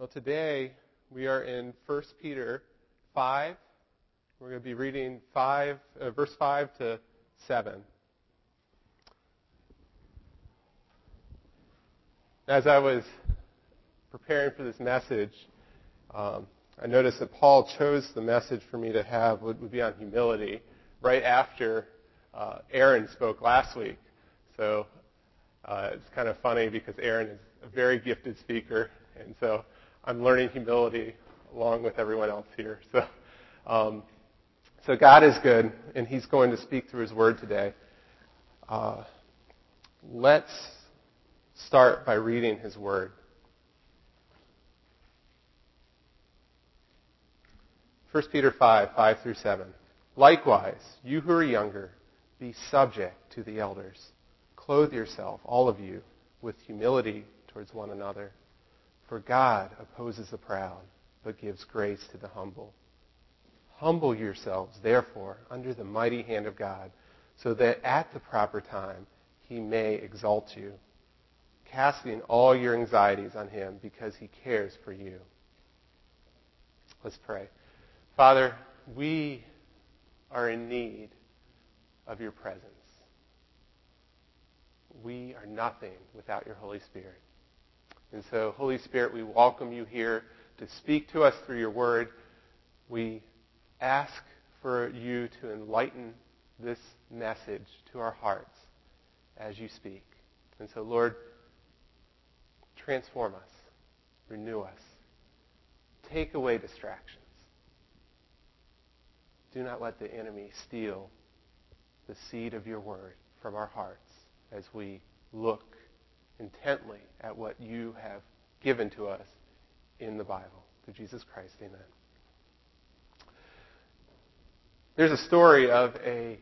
Well, today we are in 1 Peter 5. We're going to be reading 5, uh, verse 5 to 7. As I was preparing for this message, um, I noticed that Paul chose the message for me to have would, would be on humility right after uh, Aaron spoke last week. So uh, it's kind of funny because Aaron is a very gifted speaker, and so I'm learning humility along with everyone else here. So, um, so God is good, and He's going to speak through His Word today. Uh, let's start by reading His Word. 1 Peter 5, 5 through 7. Likewise, you who are younger, be subject to the elders. Clothe yourself, all of you, with humility towards one another. For God opposes the proud, but gives grace to the humble. Humble yourselves, therefore, under the mighty hand of God, so that at the proper time he may exalt you, casting all your anxieties on him because he cares for you. Let's pray. Father, we are in need of your presence. We are nothing without your Holy Spirit. And so, Holy Spirit, we welcome you here to speak to us through your word. We ask for you to enlighten this message to our hearts as you speak. And so, Lord, transform us, renew us, take away distractions. Do not let the enemy steal the seed of your word from our hearts as we look intently at what you have given to us in the Bible. Through Jesus Christ, amen. There's a story of a,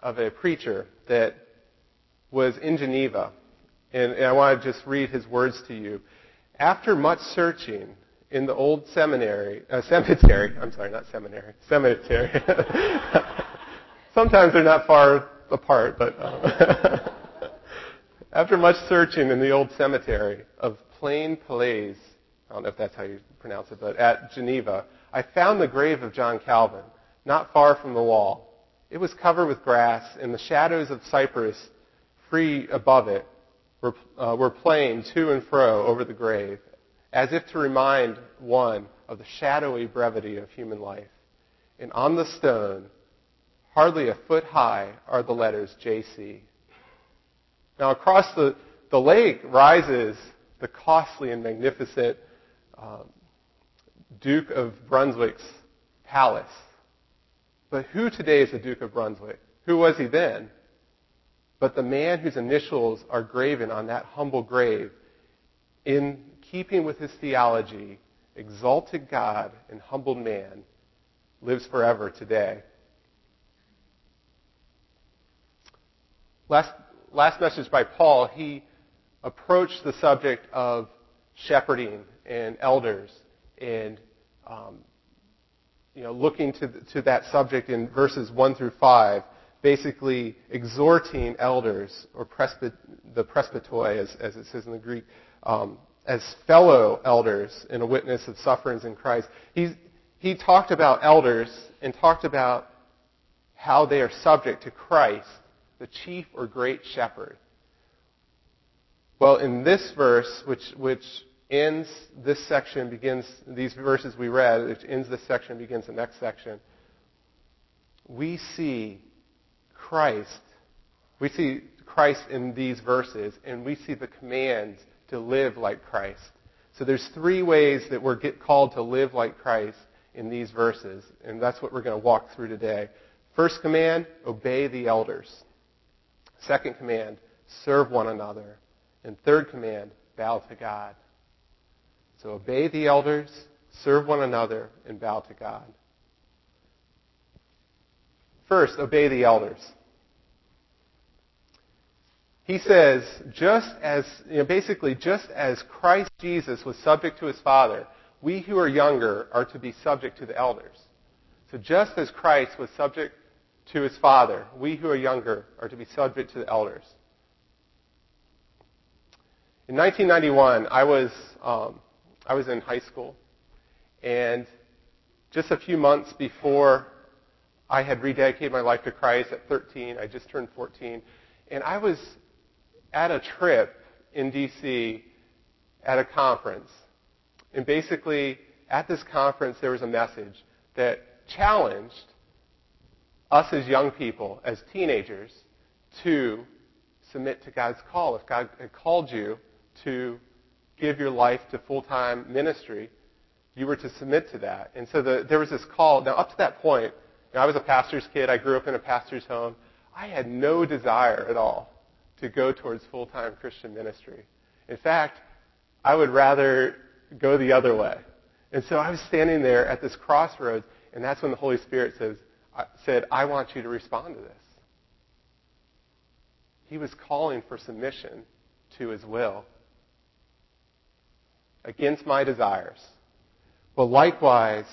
of a preacher that was in Geneva, and, and I want to just read his words to you. After much searching in the old seminary, uh, cemetery, I'm sorry, not seminary, cemetery. Sometimes they're not far apart, but. Um, After much searching in the old cemetery of Plainpalais, I don't know if that's how you pronounce it, but at Geneva, I found the grave of John Calvin, not far from the wall. It was covered with grass, and the shadows of cypress free above it were, uh, were playing to and fro over the grave, as if to remind one of the shadowy brevity of human life. And on the stone, hardly a foot high, are the letters JC. Now, across the, the lake rises the costly and magnificent um, Duke of Brunswick's palace. But who today is the Duke of Brunswick? Who was he then? But the man whose initials are graven on that humble grave, in keeping with his theology, exalted God and humbled man, lives forever today. Last last message by Paul, he approached the subject of shepherding and elders and um, you know, looking to, to that subject in verses 1 through 5, basically exhorting elders, or the presbytoi, as, as, it says in the Greek, um, as fellow elders in a witness of sufferings in Christ. He's, he talked about elders and talked about how they are subject to Christ the chief or great shepherd. Well, in this verse, which, which ends this section, begins these verses we read, which ends this section, begins the next section, we see Christ. We see Christ in these verses, and we see the commands to live like Christ. So there's three ways that we're called to live like Christ in these verses, and that's what we're going to walk through today. First command, obey the elders. Second command, serve one another. And third command, bow to God. So obey the elders, serve one another, and bow to God. First, obey the elders. He says, just as, you know, basically, just as Christ Jesus was subject to his Father, we who are younger are to be subject to the elders. So just as Christ was subject to his father. We who are younger are to be subject to the elders. In 1991, I was um, I was in high school, and just a few months before I had rededicated my life to Christ at 13, I just turned 14, and I was at a trip in D.C. at a conference. And basically, at this conference, there was a message that challenged us as young people, as teenagers, to submit to God's call. If God had called you to give your life to full-time ministry, you were to submit to that. And so the, there was this call. Now, up to that point, you know, I was a pastor's kid. I grew up in a pastor's home. I had no desire at all to go towards full-time Christian ministry. In fact, I would rather go the other way. And so I was standing there at this crossroads, and that's when the Holy Spirit says, said, I want you to respond to this. He was calling for submission to his will against my desires. Well, likewise,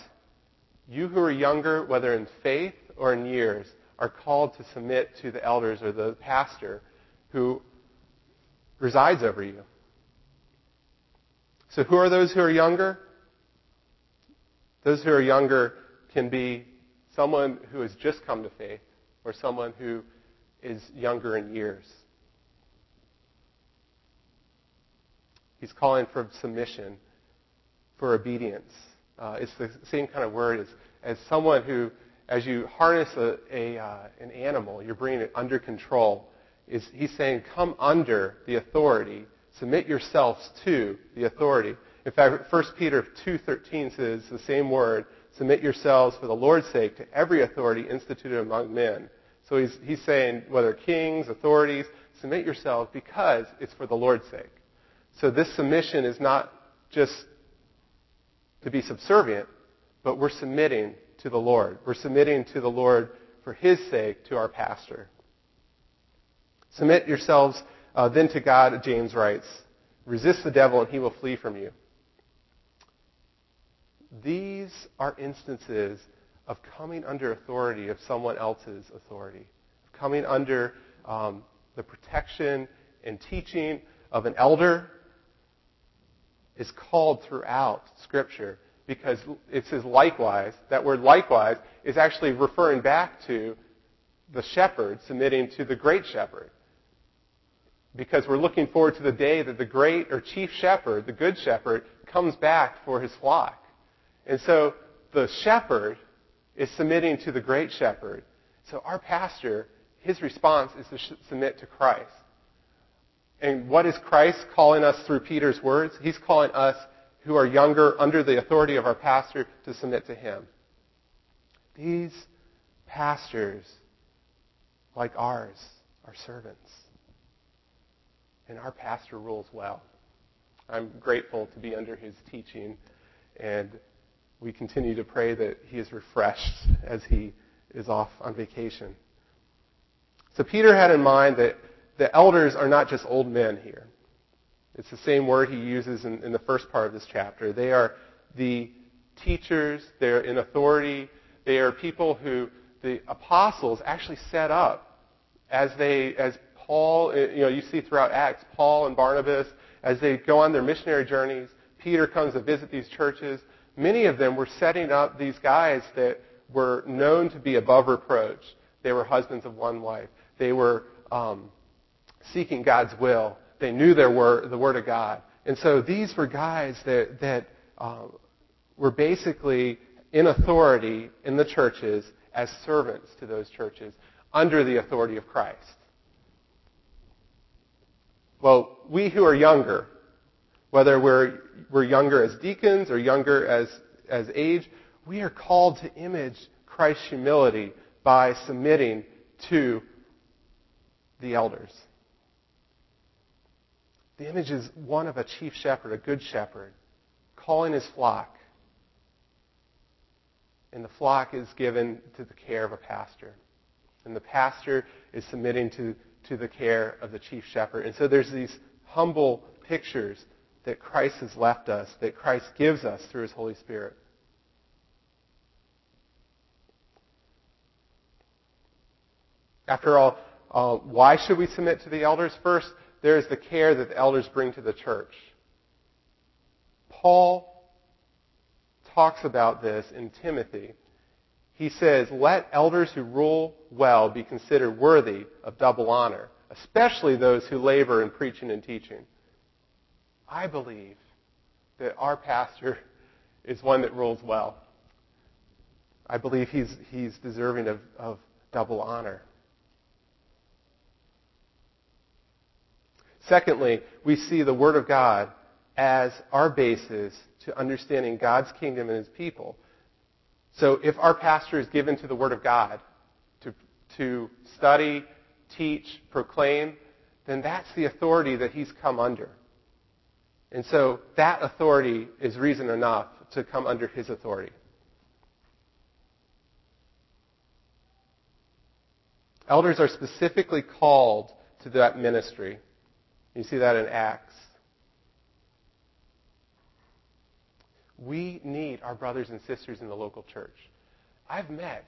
you who are younger, whether in faith or in years, are called to submit to the elders or the pastor who resides over you. So, who are those who are younger? Those who are younger can be someone who has just come to faith or someone who is younger in years. He's calling for submission, for obedience. Uh, it's the same kind of word as, as someone who, as you harness a, a uh, an animal, you're bringing it under control. Is he's saying, come under the authority, submit yourselves to the authority. In fact, 1 Peter 2.13 says the same word, submit yourselves for the Lord's sake to every authority instituted among men. So he's, he's saying, whether kings, authorities, submit yourselves because it's for the Lord's sake. So this submission is not just to be subservient, but we're submitting to the Lord. We're submitting to the Lord for His sake to our pastor. Submit yourselves uh, then to God, James writes. Resist the devil and he will flee from you. These are instances of coming under authority of someone else's authority, coming under um, the protection and teaching of an elder is called throughout Scripture because it says likewise. That word likewise is actually referring back to the shepherd submitting to the great shepherd. Because we're looking forward to the day that the great or chief shepherd, the good shepherd, comes back for his flock. And so the shepherd is submitting to the great shepherd. So our pastor, his response is to submit to Christ. And what is Christ calling us through Peter's words? He's calling us who are younger under the authority of our pastor to submit to him. These pastors, like ours, are servants. And our pastor rules well. I'm grateful to be under his teaching, and we continue to pray that he is refreshed as he is off on vacation. So Peter had in mind that the elders are not just old men here. It's the same word he uses in, in the first part of this chapter. They are the teachers, they're in authority, they are people who the apostles actually set up as they, as Paul, eh, you know, you see throughout Acts, Paul and Barnabas, as they go on their missionary journeys, Peter comes to visit these churches. Many of them were setting up these guys that were known to be above reproach. They were husbands of one wife. They were um, seeking God's will. They knew their word, the Word of God. And so these were guys that, that uh, were basically in authority in the churches as servants to those churches under the authority of Christ. Well, we who are younger, whether we're, we're younger as deacons or younger as, as age, we are called to image Christ's humility by submitting to the elders. The image is one of a chief shepherd, a good shepherd, calling his flock. And the flock is given to the care of a pastor. And the pastor is submitting to, to the care of the chief shepherd. And so there's these humble pictures that Christ has left us, that Christ gives us through his Holy Spirit. After all, uh, why should we submit to the elders? First, there is the care that the elders bring to the church. Paul talks about this in Timothy. He says, Let elders who rule well be considered worthy of double honor, especially those who labor in preaching and teaching. I believe that our pastor is one that rules well. I believe he's, he's deserving of, of double honor. Secondly, we see the Word of God as our basis to understanding God's kingdom and His people. So if our pastor is given to the Word of God to, to study, teach, proclaim, then that's the authority that he's come under. And so that authority is reason enough to come under his authority. Elders are specifically called to that ministry. You see that in Acts. We need our brothers and sisters in the local church. I've met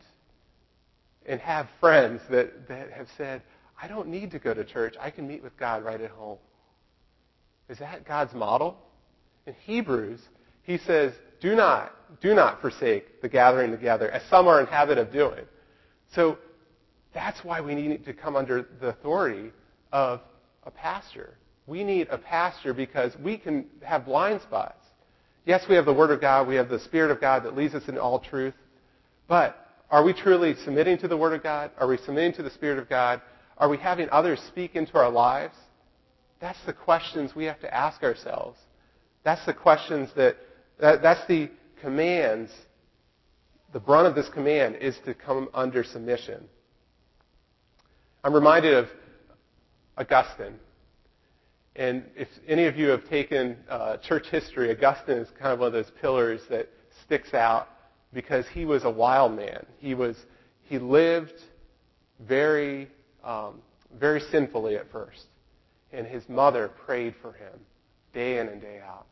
and have friends that, that have said, I don't need to go to church. I can meet with God right at home. Is that God's model? In Hebrews, he says, do not, do not forsake the gathering together, as some are in habit of doing. So that's why we need to come under the authority of a pastor. We need a pastor because we can have blind spots. Yes, we have the Word of God, we have the Spirit of God that leads us into all truth. But are we truly submitting to the Word of God? Are we submitting to the Spirit of God? Are we having others speak into our lives? That's the questions we have to ask ourselves. That's the questions that, that that's the commands. The brunt of this command is to come under submission. I'm reminded of Augustine. And if any of you have taken uh, church history, Augustine is kind of one of those pillars that sticks out because he was a wild man. He was he lived very um, very sinfully at first, and his mother prayed for him day in and day out.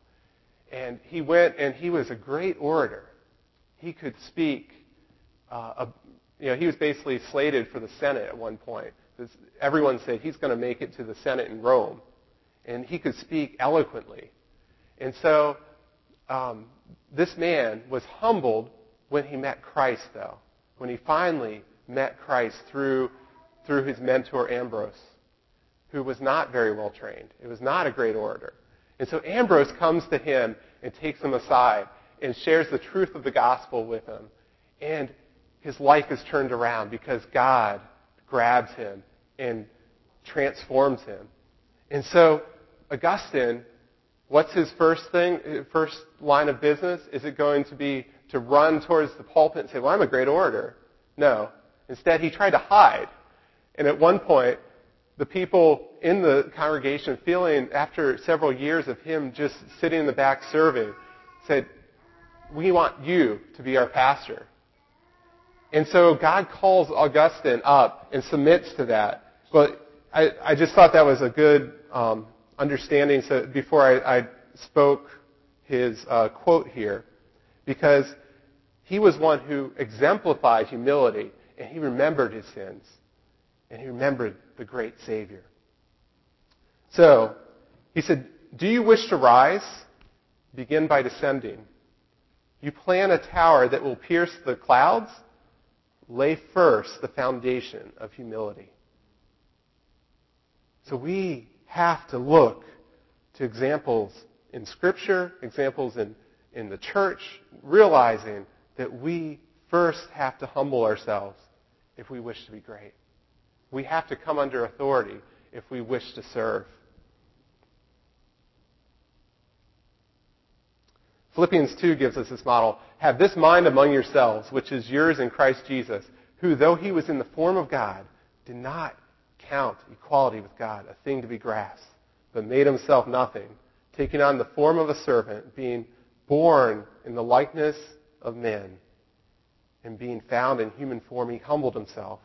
And he went and he was a great orator. He could speak. Uh, a, you know, he was basically slated for the Senate at one point. Everyone said he's going to make it to the Senate in Rome and he could speak eloquently. And so um, this man was humbled when he met Christ, though, when he finally met Christ through, through his mentor Ambrose, who was not very well trained. It was not a great orator. And so Ambrose comes to him and takes him aside and shares the truth of the gospel with him. And his life is turned around because God grabs him and transforms him. And so Augustine, what's his first thing, first line of business? Is it going to be to run towards the pulpit and say, well, I'm a great orator? No. Instead, he tried to hide. And at one point, the people in the congregation, feeling after several years of him just sitting in the back serving, said, we want you to be our pastor. And so God calls Augustine up and submits to that. But I, I just thought that was a good um, understanding so before I, I spoke his uh, quote here, because he was one who exemplified humility and he remembered his sins and he remembered the great Savior. So, he said, Do you wish to rise? Begin by descending. You plan a tower that will pierce the clouds? Lay first the foundation of humility. So we have to look to examples in Scripture, examples in, in the church, realizing that we first have to humble ourselves if we wish to be great. We have to come under authority if we wish to serve. Philippians 2 gives us this model. Have this mind among yourselves, which is yours in Christ Jesus, who, though he was in the form of God, did not count equality with God a thing to be grasped, but made himself nothing, taking on the form of a servant, being born in the likeness of men, and being found in human form, he humbled himself.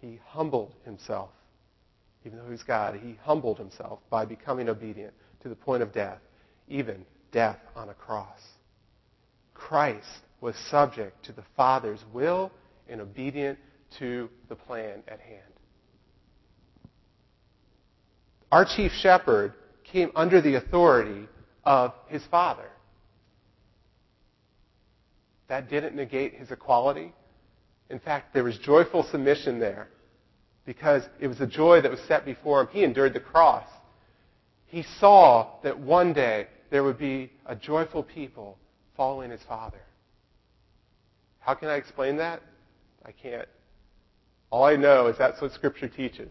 He humbled himself. Even though he's God, he humbled himself by becoming obedient to the point of death, even death on a cross. Christ was subject to the Father's will and obedient to the plan at hand. Our chief shepherd came under the authority of his father. that didn't negate his equality. In fact, there was joyful submission there because it was a joy that was set before him. He endured the cross. He saw that one day there would be a joyful people following his Father. How can I explain that? I can't. All I know is that's what Scripture teaches.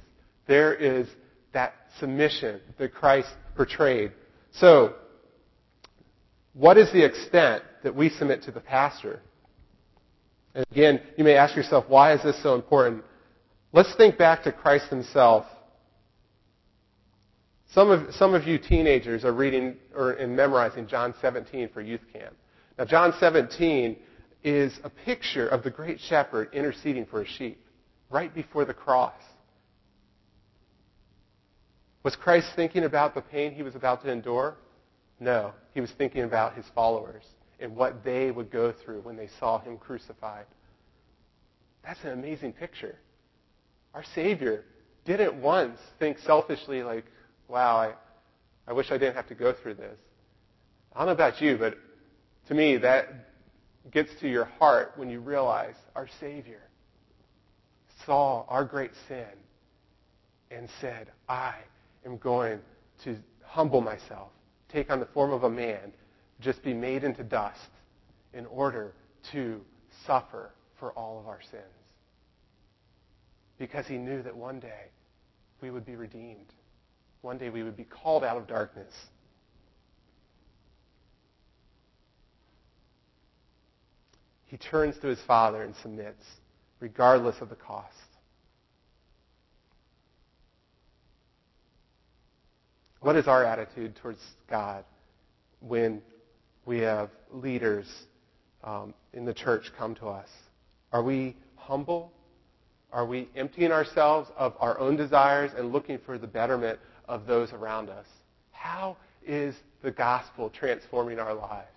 There is that submission that Christ portrayed. So, what is the extent that we submit to the pastor? Again, you may ask yourself, why is this so important? Let's think back to Christ himself. Some of, some of you teenagers are reading or and memorizing John 17 for youth camp. Now, John 17 is a picture of the great shepherd interceding for his sheep right before the cross. Was Christ thinking about the pain he was about to endure? No. He was thinking about his followers and what they would go through when they saw him crucified. That's an amazing picture. Our Savior didn't once think selfishly, like, wow, I, I wish I didn't have to go through this. I don't know about you, but to me, that gets to your heart when you realize our Savior saw our great sin and said, I am going to humble myself, take on the form of a man, just be made into dust in order to suffer for all of our sins. Because he knew that one day we would be redeemed. One day we would be called out of darkness. He turns to his Father and submits, regardless of the cost. What is our attitude towards God when we have leaders um, in the church come to us? Are we humble? Are we emptying ourselves of our own desires and looking for the betterment of those around us? How is the gospel transforming our lives?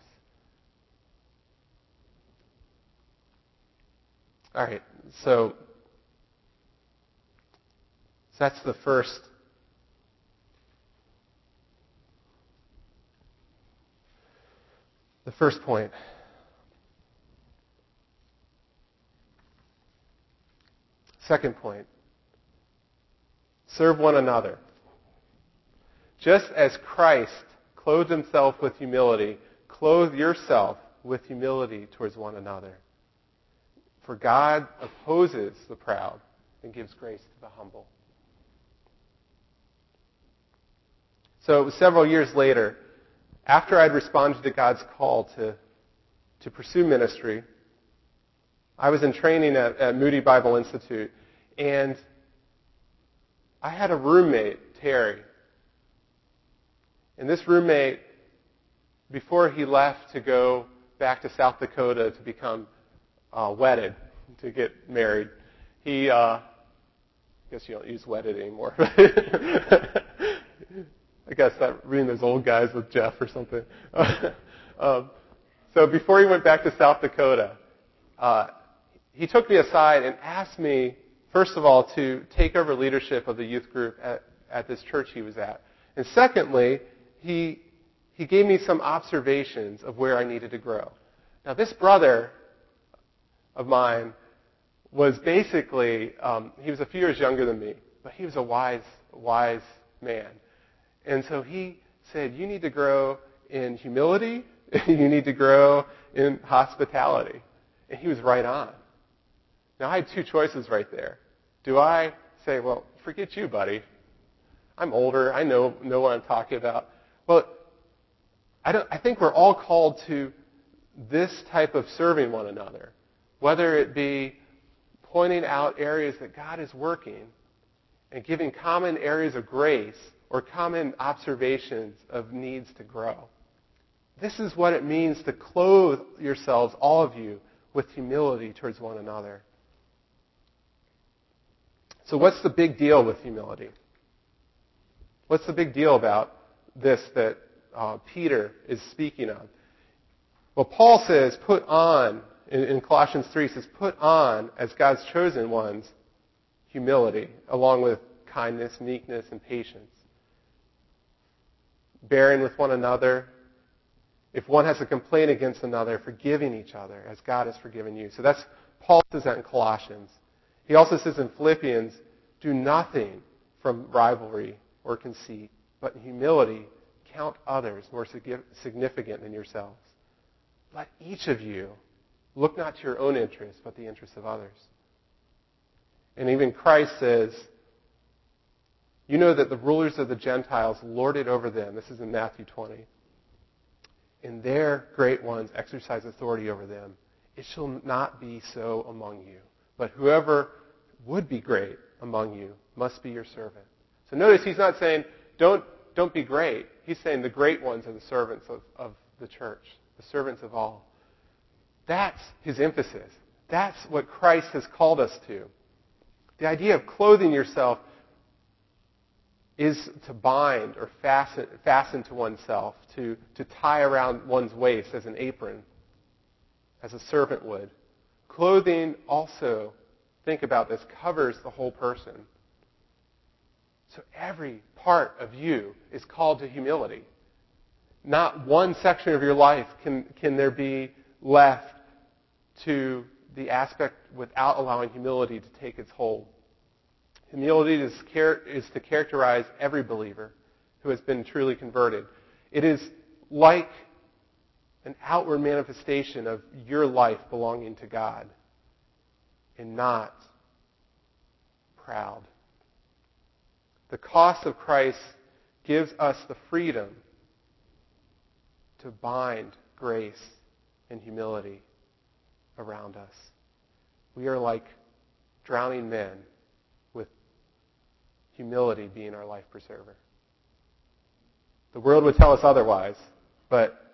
All right, so, so that's the first. The first point. Second point. Serve one another. Just as Christ clothed himself with humility, clothe yourself with humility towards one another. For God opposes the proud and gives grace to the humble. So it was several years later, after I'd responded to God's call to, to pursue ministry, I was in training at, at Moody Bible Institute, and I had a roommate, Terry. And this roommate, before he left to go back to South Dakota to become uh, wedded, to get married, he, uh, I guess you don't use wedded anymore. I guess that reading those old guys with Jeff or something. um, so before he went back to South Dakota, uh, he took me aside and asked me, first of all, to take over leadership of the youth group at, at this church he was at. And secondly, he, he gave me some observations of where I needed to grow. Now, this brother of mine was basically, um, he was a few years younger than me, but he was a wise, wise man. And so he said, you need to grow in humility, you need to grow in hospitality. And he was right on. Now, I had two choices right there. Do I say, well, forget you, buddy. I'm older. I know, know what I'm talking about. Well, I, don't, I think we're all called to this type of serving one another, whether it be pointing out areas that God is working and giving common areas of grace or common observations of needs to grow. This is what it means to clothe yourselves, all of you, with humility towards one another. So, what's the big deal with humility? What's the big deal about this that uh, Peter is speaking of? Well, Paul says, put on, in, in Colossians 3, says, put on, as God's chosen ones, humility, along with kindness, meekness, and patience. Bearing with one another. if one has a complaint against another, forgiving each other as God has forgiven you. So that's Paul says that in Colossians. He also says in Philippians, do nothing from rivalry or conceit, but in humility count others more significant than yourselves. Let each of you look not to your own interests, but the interests of others. And even Christ says, you know that the rulers of the Gentiles lord it over them. This is in Matthew 20. And their great ones exercise authority over them. It shall not be so among you. But whoever would be great among you must be your servant. So notice he's not saying, don't, don't be great. He's saying the great ones are the servants of, of the church, the servants of all. That's his emphasis. That's what Christ has called us to. The idea of clothing yourself is to bind or fasten, fasten to oneself, to, to tie around one's waist as an apron, as a servant would. Clothing also, think about this, covers the whole person. So every part of you is called to humility. Not one section of your life can, can there be left to the aspect without allowing humility to take its hold. Humility is, to characterize every believer who has been truly converted. It is like an outward manifestation of your life belonging to God and not proud. The cost of Christ gives us the freedom to bind grace and humility around us. We are like drowning men humility being our life preserver. The world would tell us otherwise, but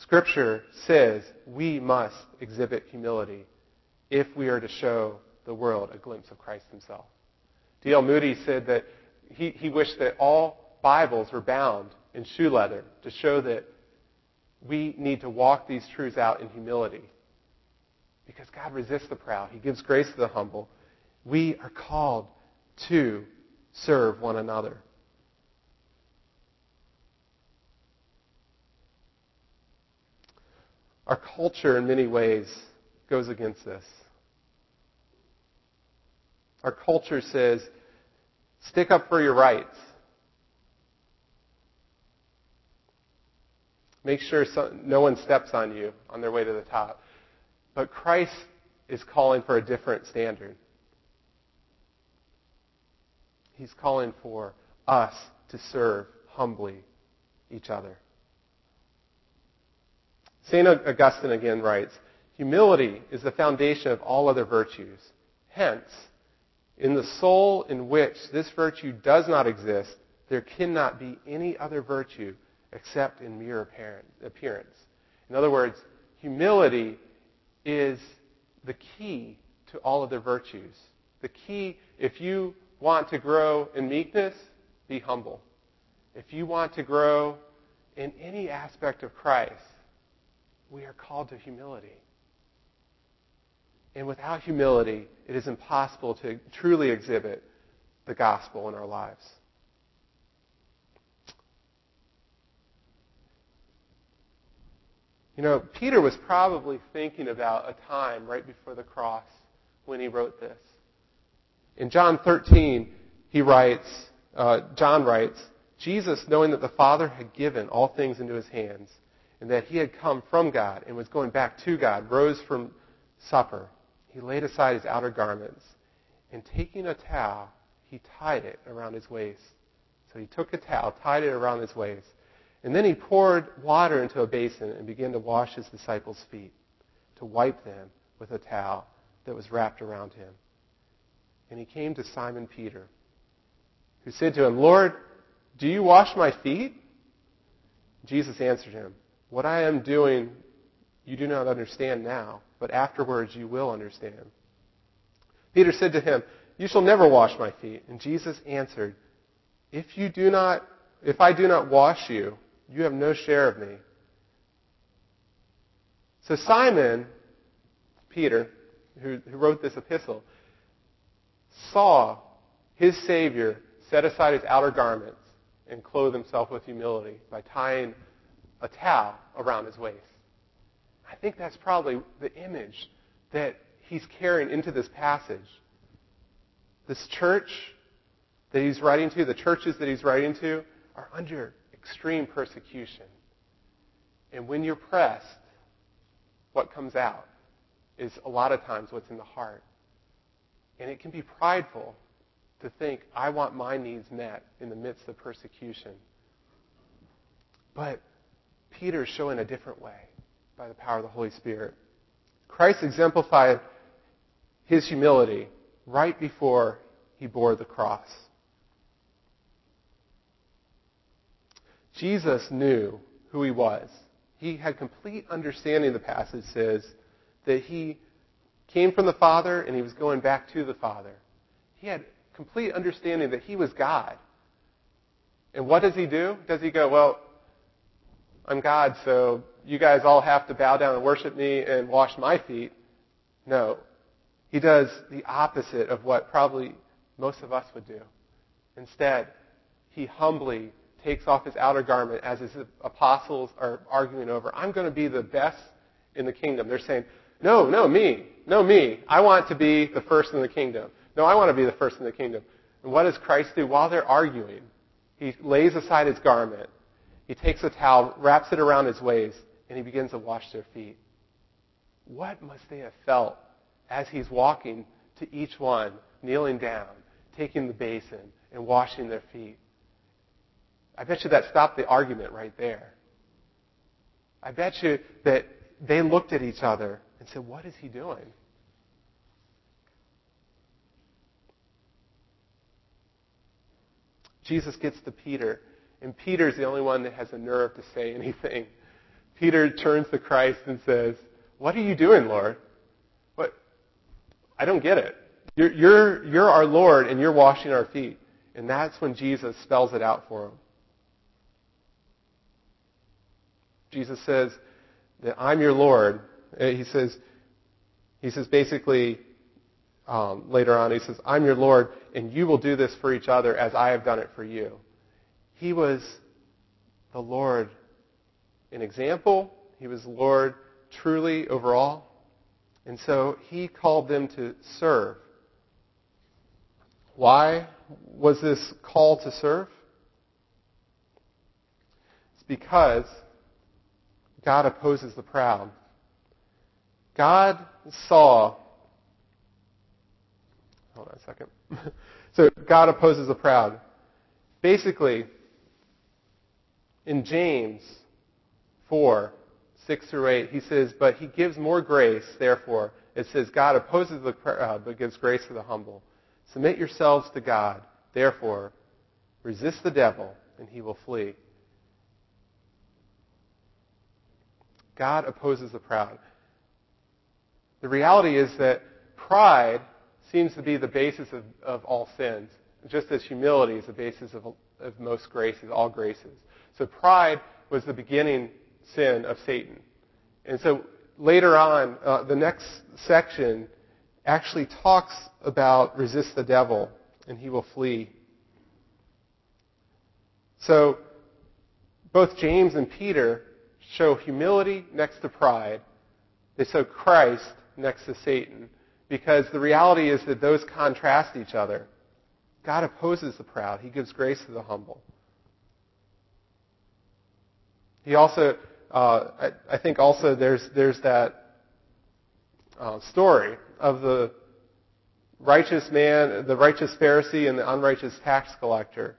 Scripture says we must exhibit humility if we are to show the world a glimpse of Christ himself. D.L. Moody said that he, he wished that all Bibles were bound in shoe leather to show that we need to walk these truths out in humility. Because God resists the proud. He gives grace to the humble. We are called to serve one another. Our culture, in many ways, goes against this. Our culture says, stick up for your rights. Make sure no one steps on you on their way to the top. But Christ is calling for a different standard. He's calling for us to serve humbly each other. St. Augustine again writes, Humility is the foundation of all other virtues. Hence, in the soul in which this virtue does not exist, there cannot be any other virtue except in mere appearance. In other words, humility is the key to all other virtues. The key, if you want to grow in meekness, be humble. If you want to grow in any aspect of Christ, we are called to humility. And without humility, it is impossible to truly exhibit the gospel in our lives. You know, Peter was probably thinking about a time right before the cross when he wrote this. In John 13, he writes, uh, John writes, Jesus, knowing that the Father had given all things into his hands, and that he had come from God and was going back to God, rose from supper. He laid aside his outer garments, and taking a towel, he tied it around his waist. So he took a towel, tied it around his waist, and then he poured water into a basin and began to wash his disciples' feet, to wipe them with a towel that was wrapped around him. And he came to Simon Peter, who said to him, Lord, do you wash my feet? Jesus answered him, What I am doing you do not understand now, but afterwards you will understand. Peter said to him, You shall never wash my feet. And Jesus answered, If you do not, if I do not wash you, you have no share of me. So Simon, Peter, who, who wrote this epistle, saw his Savior set aside his outer garments and clothe himself with humility by tying a towel around his waist. I think that's probably the image that he's carrying into this passage. This church that he's writing to, the churches that he's writing to, are under extreme persecution. And when you're pressed, what comes out is a lot of times what's in the heart. And it can be prideful to think, I want my needs met in the midst of persecution. But Peter's showing a different way by the power of the Holy Spirit. Christ exemplified his humility right before he bore the cross. Jesus knew who he was. He had complete understanding, the passage says, that he came from the Father and he was going back to the Father. He had complete understanding that he was God. And what does he do? Does he go, well, I'm God, so you guys all have to bow down and worship me and wash my feet? No. He does the opposite of what probably most of us would do. Instead, he humbly takes off his outer garment as his apostles are arguing over, I'm going to be the best in the kingdom. They're saying, no, no, me. No, me. I want to be the first in the kingdom. No, I want to be the first in the kingdom. And what does Christ do? While they're arguing, he lays aside his garment. He takes a towel, wraps it around his waist, and he begins to wash their feet. What must they have felt as he's walking to each one, kneeling down, taking the basin, and washing their feet? I bet you that stopped the argument right there. I bet you that they looked at each other and said, What is he doing? Jesus gets to Peter, and Peter's the only one that has the nerve to say anything. Peter turns to Christ and says, What are you doing, Lord? What? I don't get it. You're, you're, you're our Lord, and you're washing our feet. And that's when Jesus spells it out for him. Jesus says that I'm your Lord. Uh, he says, he says basically, um, later on, he says, I'm your Lord, and you will do this for each other as I have done it for you. He was the Lord in example. He was Lord truly overall. And so he called them to serve. Why was this call to serve? It's because God opposes the proud. God saw. Hold on a second. so God opposes the proud. Basically, in James 4, 6 through 8, he says, But he gives more grace, therefore. It says, God opposes the proud, but gives grace to the humble. Submit yourselves to God. Therefore, resist the devil, and he will flee. God opposes the proud. The reality is that pride seems to be the basis of, of all sins, just as humility is the basis of, of most graces, all graces. So pride was the beginning sin of Satan. And so later on, uh, the next section actually talks about resist the devil and he will flee. So both James and Peter show humility next to pride. They show Christ next to Satan. Because the reality is that those contrast each other. God opposes the proud. He gives grace to the humble. He also, uh, I, I, think also there's, there's that uh, story of the righteous man, the righteous Pharisee and the unrighteous tax collector,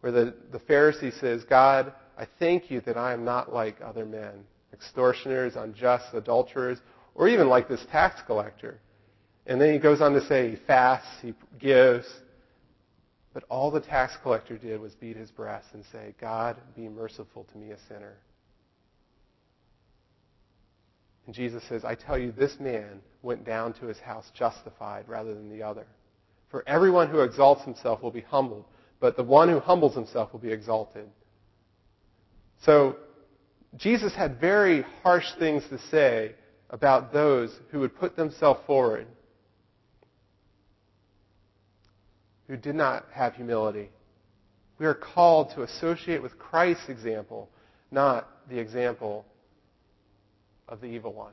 where the, the Pharisee says, God, I thank you that I am not like other men, extortioners, unjust, adulterers, or even like this tax collector. And then he goes on to say he fasts, he gives. But all the tax collector did was beat his breast and say, God, be merciful to me, a sinner. And Jesus says, I tell you, this man went down to his house justified rather than the other. For everyone who exalts himself will be humbled, but the one who humbles himself will be exalted. So Jesus had very harsh things to say about those who would put themselves forward, who did not have humility. We are called to associate with Christ's example not the example of the evil one.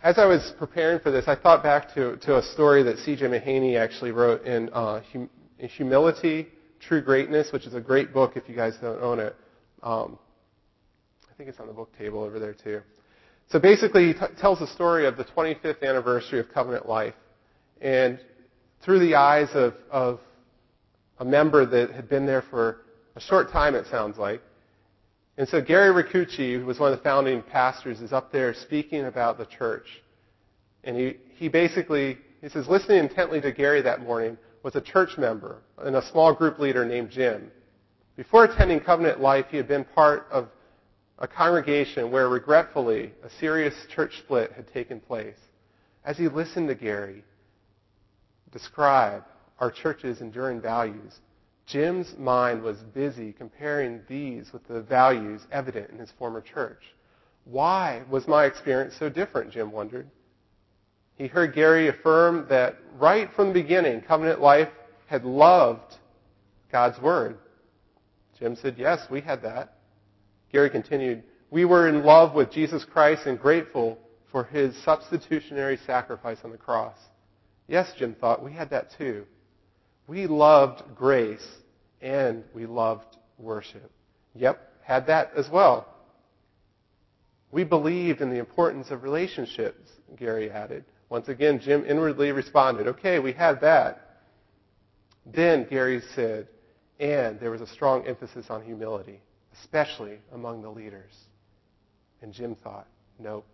As I was preparing for this, I thought back to, to a story that C.J. Mahaney actually wrote in uh, hum, Humility, True Greatness, which is a great book if you guys don't own it. Um, I think it's on the book table over there too. So basically, he t- tells the story of the 25th anniversary of Covenant Life. And through the eyes of, of a member that had been there for a short time, it sounds like. And so Gary Ricucci, who was one of the founding pastors, is up there speaking about the church. And he, he basically, he says, listening intently to Gary that morning was a church member and a small group leader named Jim. Before attending Covenant Life, he had been part of a congregation where regretfully a serious church split had taken place. As he listened to Gary describe our church's enduring values, Jim's mind was busy comparing these with the values evident in his former church. Why was my experience so different, Jim wondered. He heard Gary affirm that right from the beginning, covenant life had loved God's Word. Jim said, Yes, we had that. Gary continued, We were in love with Jesus Christ and grateful for his substitutionary sacrifice on the cross. Yes, Jim thought, we had that too. We loved grace and we loved worship. Yep, had that as well. We believed in the importance of relationships, Gary added. Once again, Jim inwardly responded, okay, we had that. Then Gary said, and there was a strong emphasis on humility, especially among the leaders. And Jim thought, nope,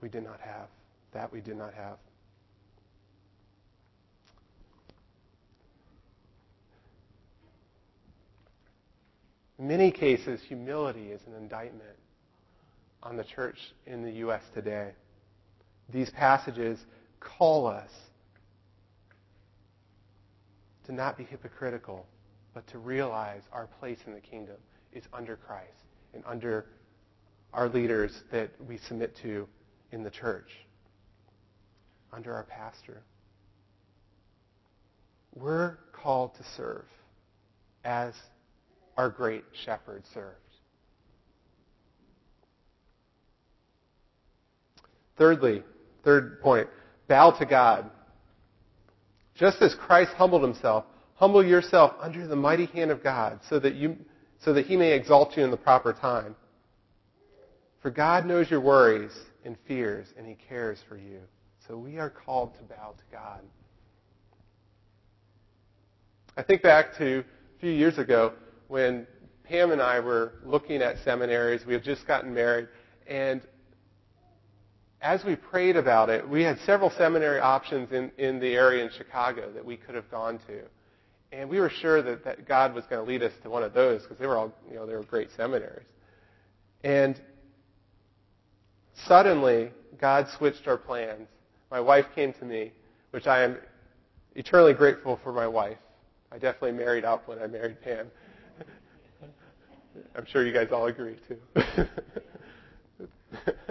we did not have. That we did not have. In many cases, humility is an indictment on the church in the U.S. today. These passages call us to not be hypocritical, but to realize our place in the kingdom is under Christ and under our leaders that we submit to in the church, under our pastor. We're called to serve as our great shepherd served. Thirdly, third point, bow to God. Just as Christ humbled himself, humble yourself under the mighty hand of God so that you so that he may exalt you in the proper time. For God knows your worries and fears and he cares for you. So we are called to bow to God. I think back to a few years ago when Pam and I were looking at seminaries. We had just gotten married. And as we prayed about it, we had several seminary options in, in the area in Chicago that we could have gone to. And we were sure that, that God was going to lead us to one of those because they were all, you know, they were great seminaries. And suddenly, God switched our plans. My wife came to me, which I am eternally grateful for my wife. I definitely married up when I married Pam. I'm sure you guys all agree too.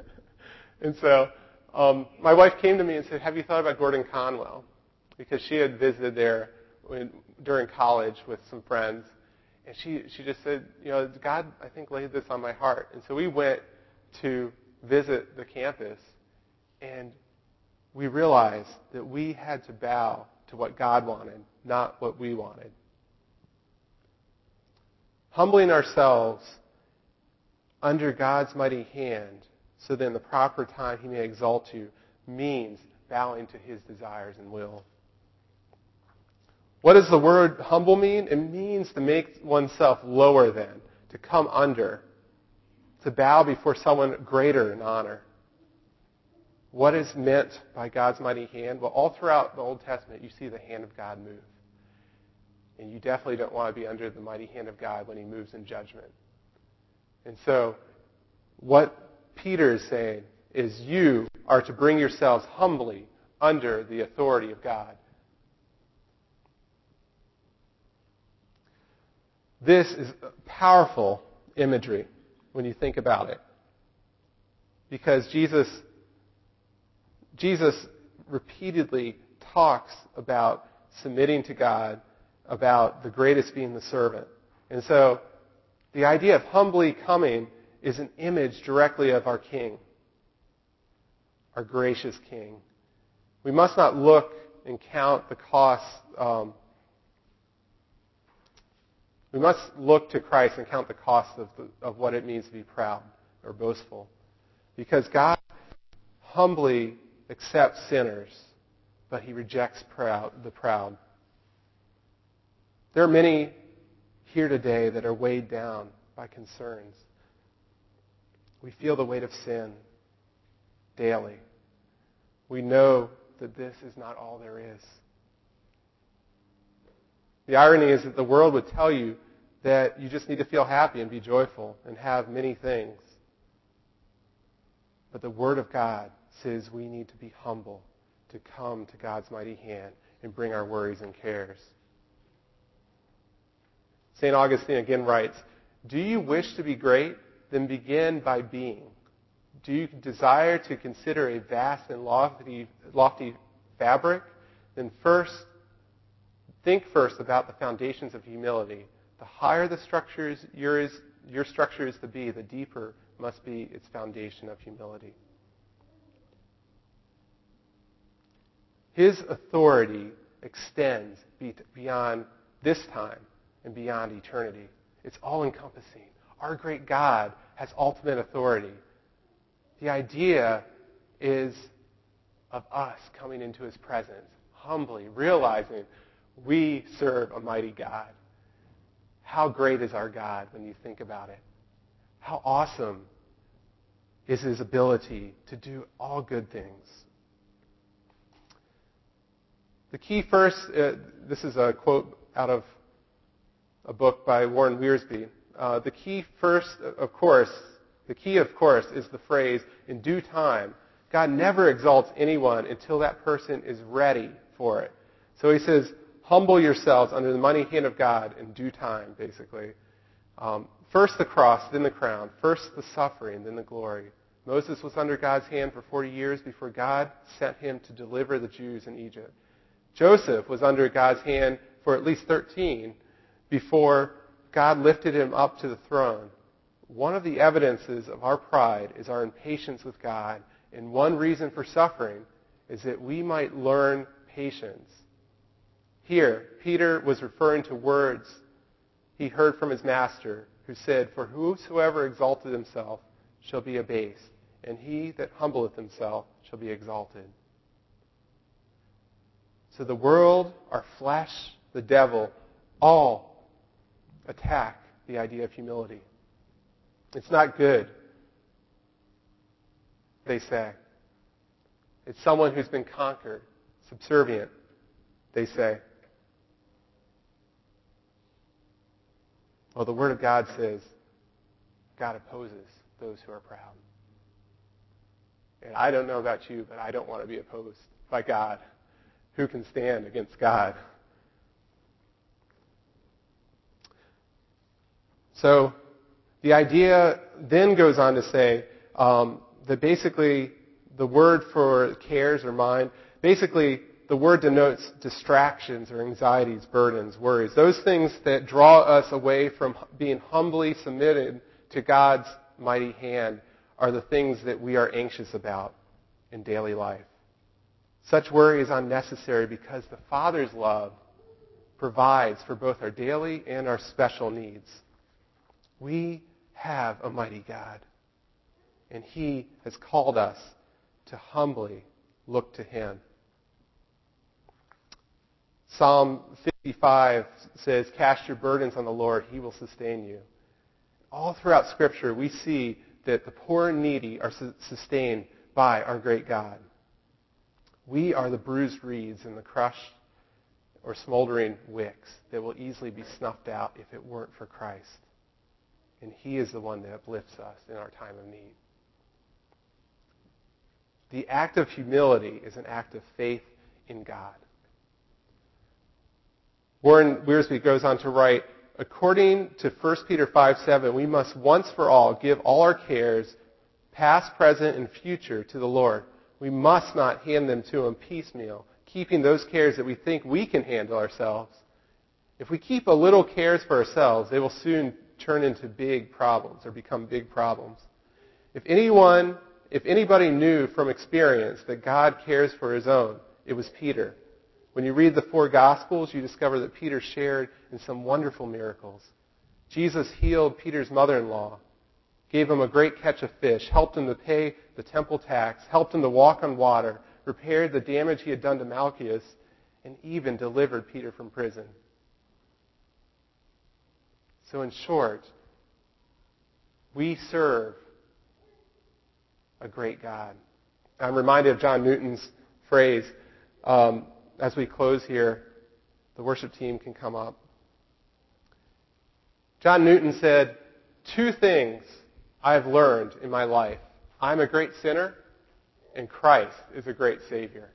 and so um, my wife came to me and said, "Have you thought about Gordon Conwell?" Because she had visited there when, during college with some friends, and she she just said, "You know, God, I think laid this on my heart." And so we went to visit the campus, and we realized that we had to bow to what God wanted, not what we wanted. Humbling ourselves under God's mighty hand so that in the proper time he may exalt you means bowing to his desires and will. What does the word humble mean? It means to make oneself lower than, to come under, to bow before someone greater in honor. What is meant by God's mighty hand? Well, all throughout the Old Testament, you see the hand of God move. And you definitely don't want to be under the mighty hand of God when he moves in judgment. And so, what Peter is saying is you are to bring yourselves humbly under the authority of God. This is powerful imagery when you think about it. Because Jesus, Jesus repeatedly talks about submitting to God, about the greatest being the servant. And so the idea of humbly coming is an image directly of our King, our gracious King. We must not look and count the cost. Um, we must look to Christ and count the cost of, the, of what it means to be proud or boastful. Because God humbly accepts sinners, but he rejects proud, the proud. There are many here today that are weighed down by concerns. We feel the weight of sin daily. We know that this is not all there is. The irony is that the world would tell you that you just need to feel happy and be joyful and have many things. But the Word of God says we need to be humble to come to God's mighty hand and bring our worries and cares. St. Augustine again writes, Do you wish to be great? Then begin by being. Do you desire to consider a vast and lofty, lofty fabric? Then first, think first about the foundations of humility. The higher the structure is, your, structure is to be, the deeper must be its foundation of humility. His authority extends beyond this time and beyond eternity. It's all encompassing. Our great God has ultimate authority. The idea is of us coming into his presence, humbly realizing we serve a mighty God. How great is our God when you think about it? How awesome is his ability to do all good things? The key first, uh, this is a quote out of a book by Warren Wiersbe. Uh, the key first, of course, the key, of course, is the phrase, in due time. God never exalts anyone until that person is ready for it. So he says, humble yourselves under the mighty hand of God in due time, basically. Um, first the cross, then the crown. First the suffering, then the glory. Moses was under God's hand for 40 years before God sent him to deliver the Jews in Egypt. Joseph was under God's hand for at least 13 before God lifted him up to the throne. One of the evidences of our pride is our impatience with God. And one reason for suffering is that we might learn patience. Here, Peter was referring to words he heard from his master, who said, For whosoever exalted himself shall be abased, and he that humbleth himself shall be exalted. So the world, our flesh, the devil, all attack the idea of humility. It's not good, they say. It's someone who's been conquered, subservient, they say. Well, the Word of God says God opposes those who are proud. And I don't know about you, but I don't want to be opposed by God. Who can stand against God? So the idea then goes on to say um, that basically the word for cares or mind, basically the word denotes distractions or anxieties, burdens, worries. Those things that draw us away from being humbly submitted to God's mighty hand are the things that we are anxious about in daily life. Such worry is unnecessary because the Father's love provides for both our daily and our special needs. We have a mighty God, and He has called us to humbly look to Him. Psalm 55 says, Cast your burdens on the Lord, He will sustain you. All throughout Scripture, we see that the poor and needy are sustained by our great God. We are the bruised reeds and the crushed or smoldering wicks that will easily be snuffed out if it weren't for Christ. And He is the one that uplifts us in our time of need. The act of humility is an act of faith in God. Warren Wiersbe goes on to write, according to 1 Peter 5 7, we must once for all give all our cares, past, present, and future, to the Lord. We must not hand them to him piecemeal, keeping those cares that we think we can handle ourselves, if we keep a little cares for ourselves, they will soon turn into big problems or become big problems. If anyone, if anybody knew from experience that God cares for his own, it was Peter. When you read the four Gospels, you discover that Peter shared in some wonderful miracles. Jesus healed Peter's mother in law, gave him a great catch of fish, helped him to pay the temple tax, helped him to walk on water, repaired the damage he had done to Malchus, and even delivered Peter from prison. So, in short, we serve a great God. I'm reminded of John Newton's phrase um, as we close here. The worship team can come up. John Newton said, Two things I have learned in my life I'm a great sinner, and Christ is a great Savior.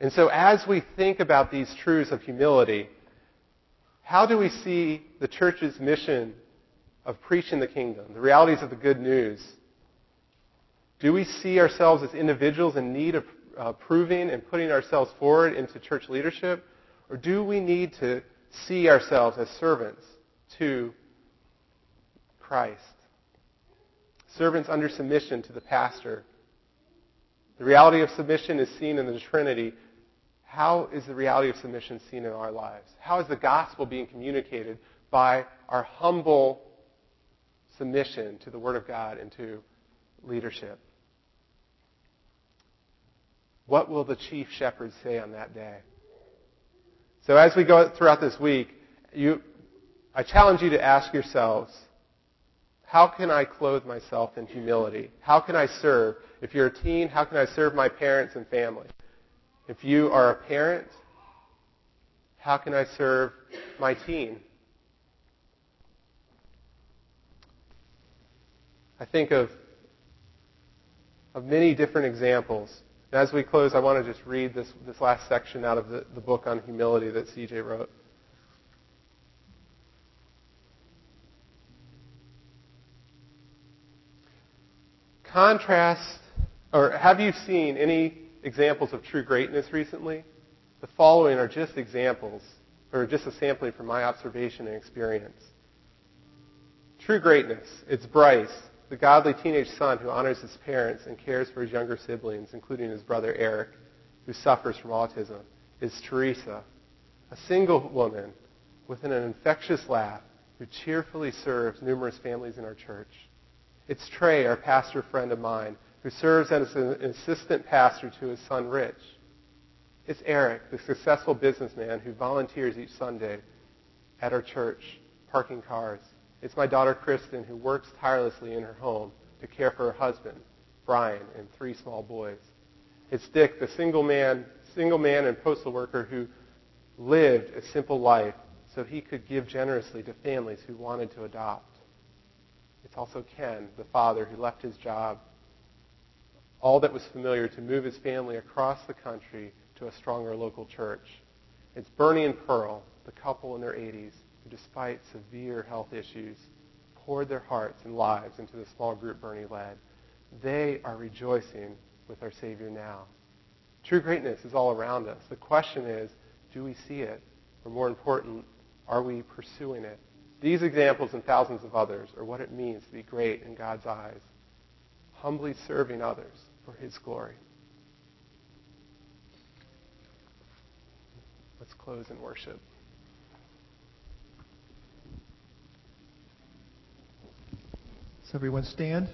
And so, as we think about these truths of humility, how do we see the church's mission of preaching the kingdom, the realities of the good news? Do we see ourselves as individuals in need of uh, proving and putting ourselves forward into church leadership? Or do we need to see ourselves as servants to Christ? Servants under submission to the pastor. The reality of submission is seen in the Trinity how is the reality of submission seen in our lives? How is the gospel being communicated by our humble submission to the Word of God and to leadership? What will the chief shepherd say on that day? So as we go throughout this week, you, I challenge you to ask yourselves, how can I clothe myself in humility? How can I serve? If you're a teen, how can I serve my parents and family? If you are a parent, how can I serve my teen? I think of, of many different examples. And As we close, I want to just read this, this last section out of the, the book on humility that CJ wrote. Contrast, or have you seen any examples of true greatness recently? The following are just examples, or just a sampling from my observation and experience. True greatness. It's Bryce, the godly teenage son who honors his parents and cares for his younger siblings, including his brother Eric, who suffers from autism. It's Teresa, a single woman with an infectious laugh who cheerfully serves numerous families in our church. It's Trey, our pastor friend of mine, who serves as an assistant pastor to his son Rich. It's Eric, the successful businessman who volunteers each Sunday at our church, parking cars. It's my daughter Kristen, who works tirelessly in her home to care for her husband, Brian, and three small boys. It's Dick, the single man, single man and postal worker who lived a simple life so he could give generously to families who wanted to adopt. It's also Ken, the father who left his job all that was familiar to move his family across the country to a stronger local church. It's Bernie and Pearl, the couple in their 80s, who, despite severe health issues, poured their hearts and lives into the small group Bernie led. They are rejoicing with our Savior now. True greatness is all around us. The question is, do we see it? Or more important, are we pursuing it? These examples and thousands of others are what it means to be great in God's eyes humbly serving others for His glory. Let's close in worship. So everyone stand.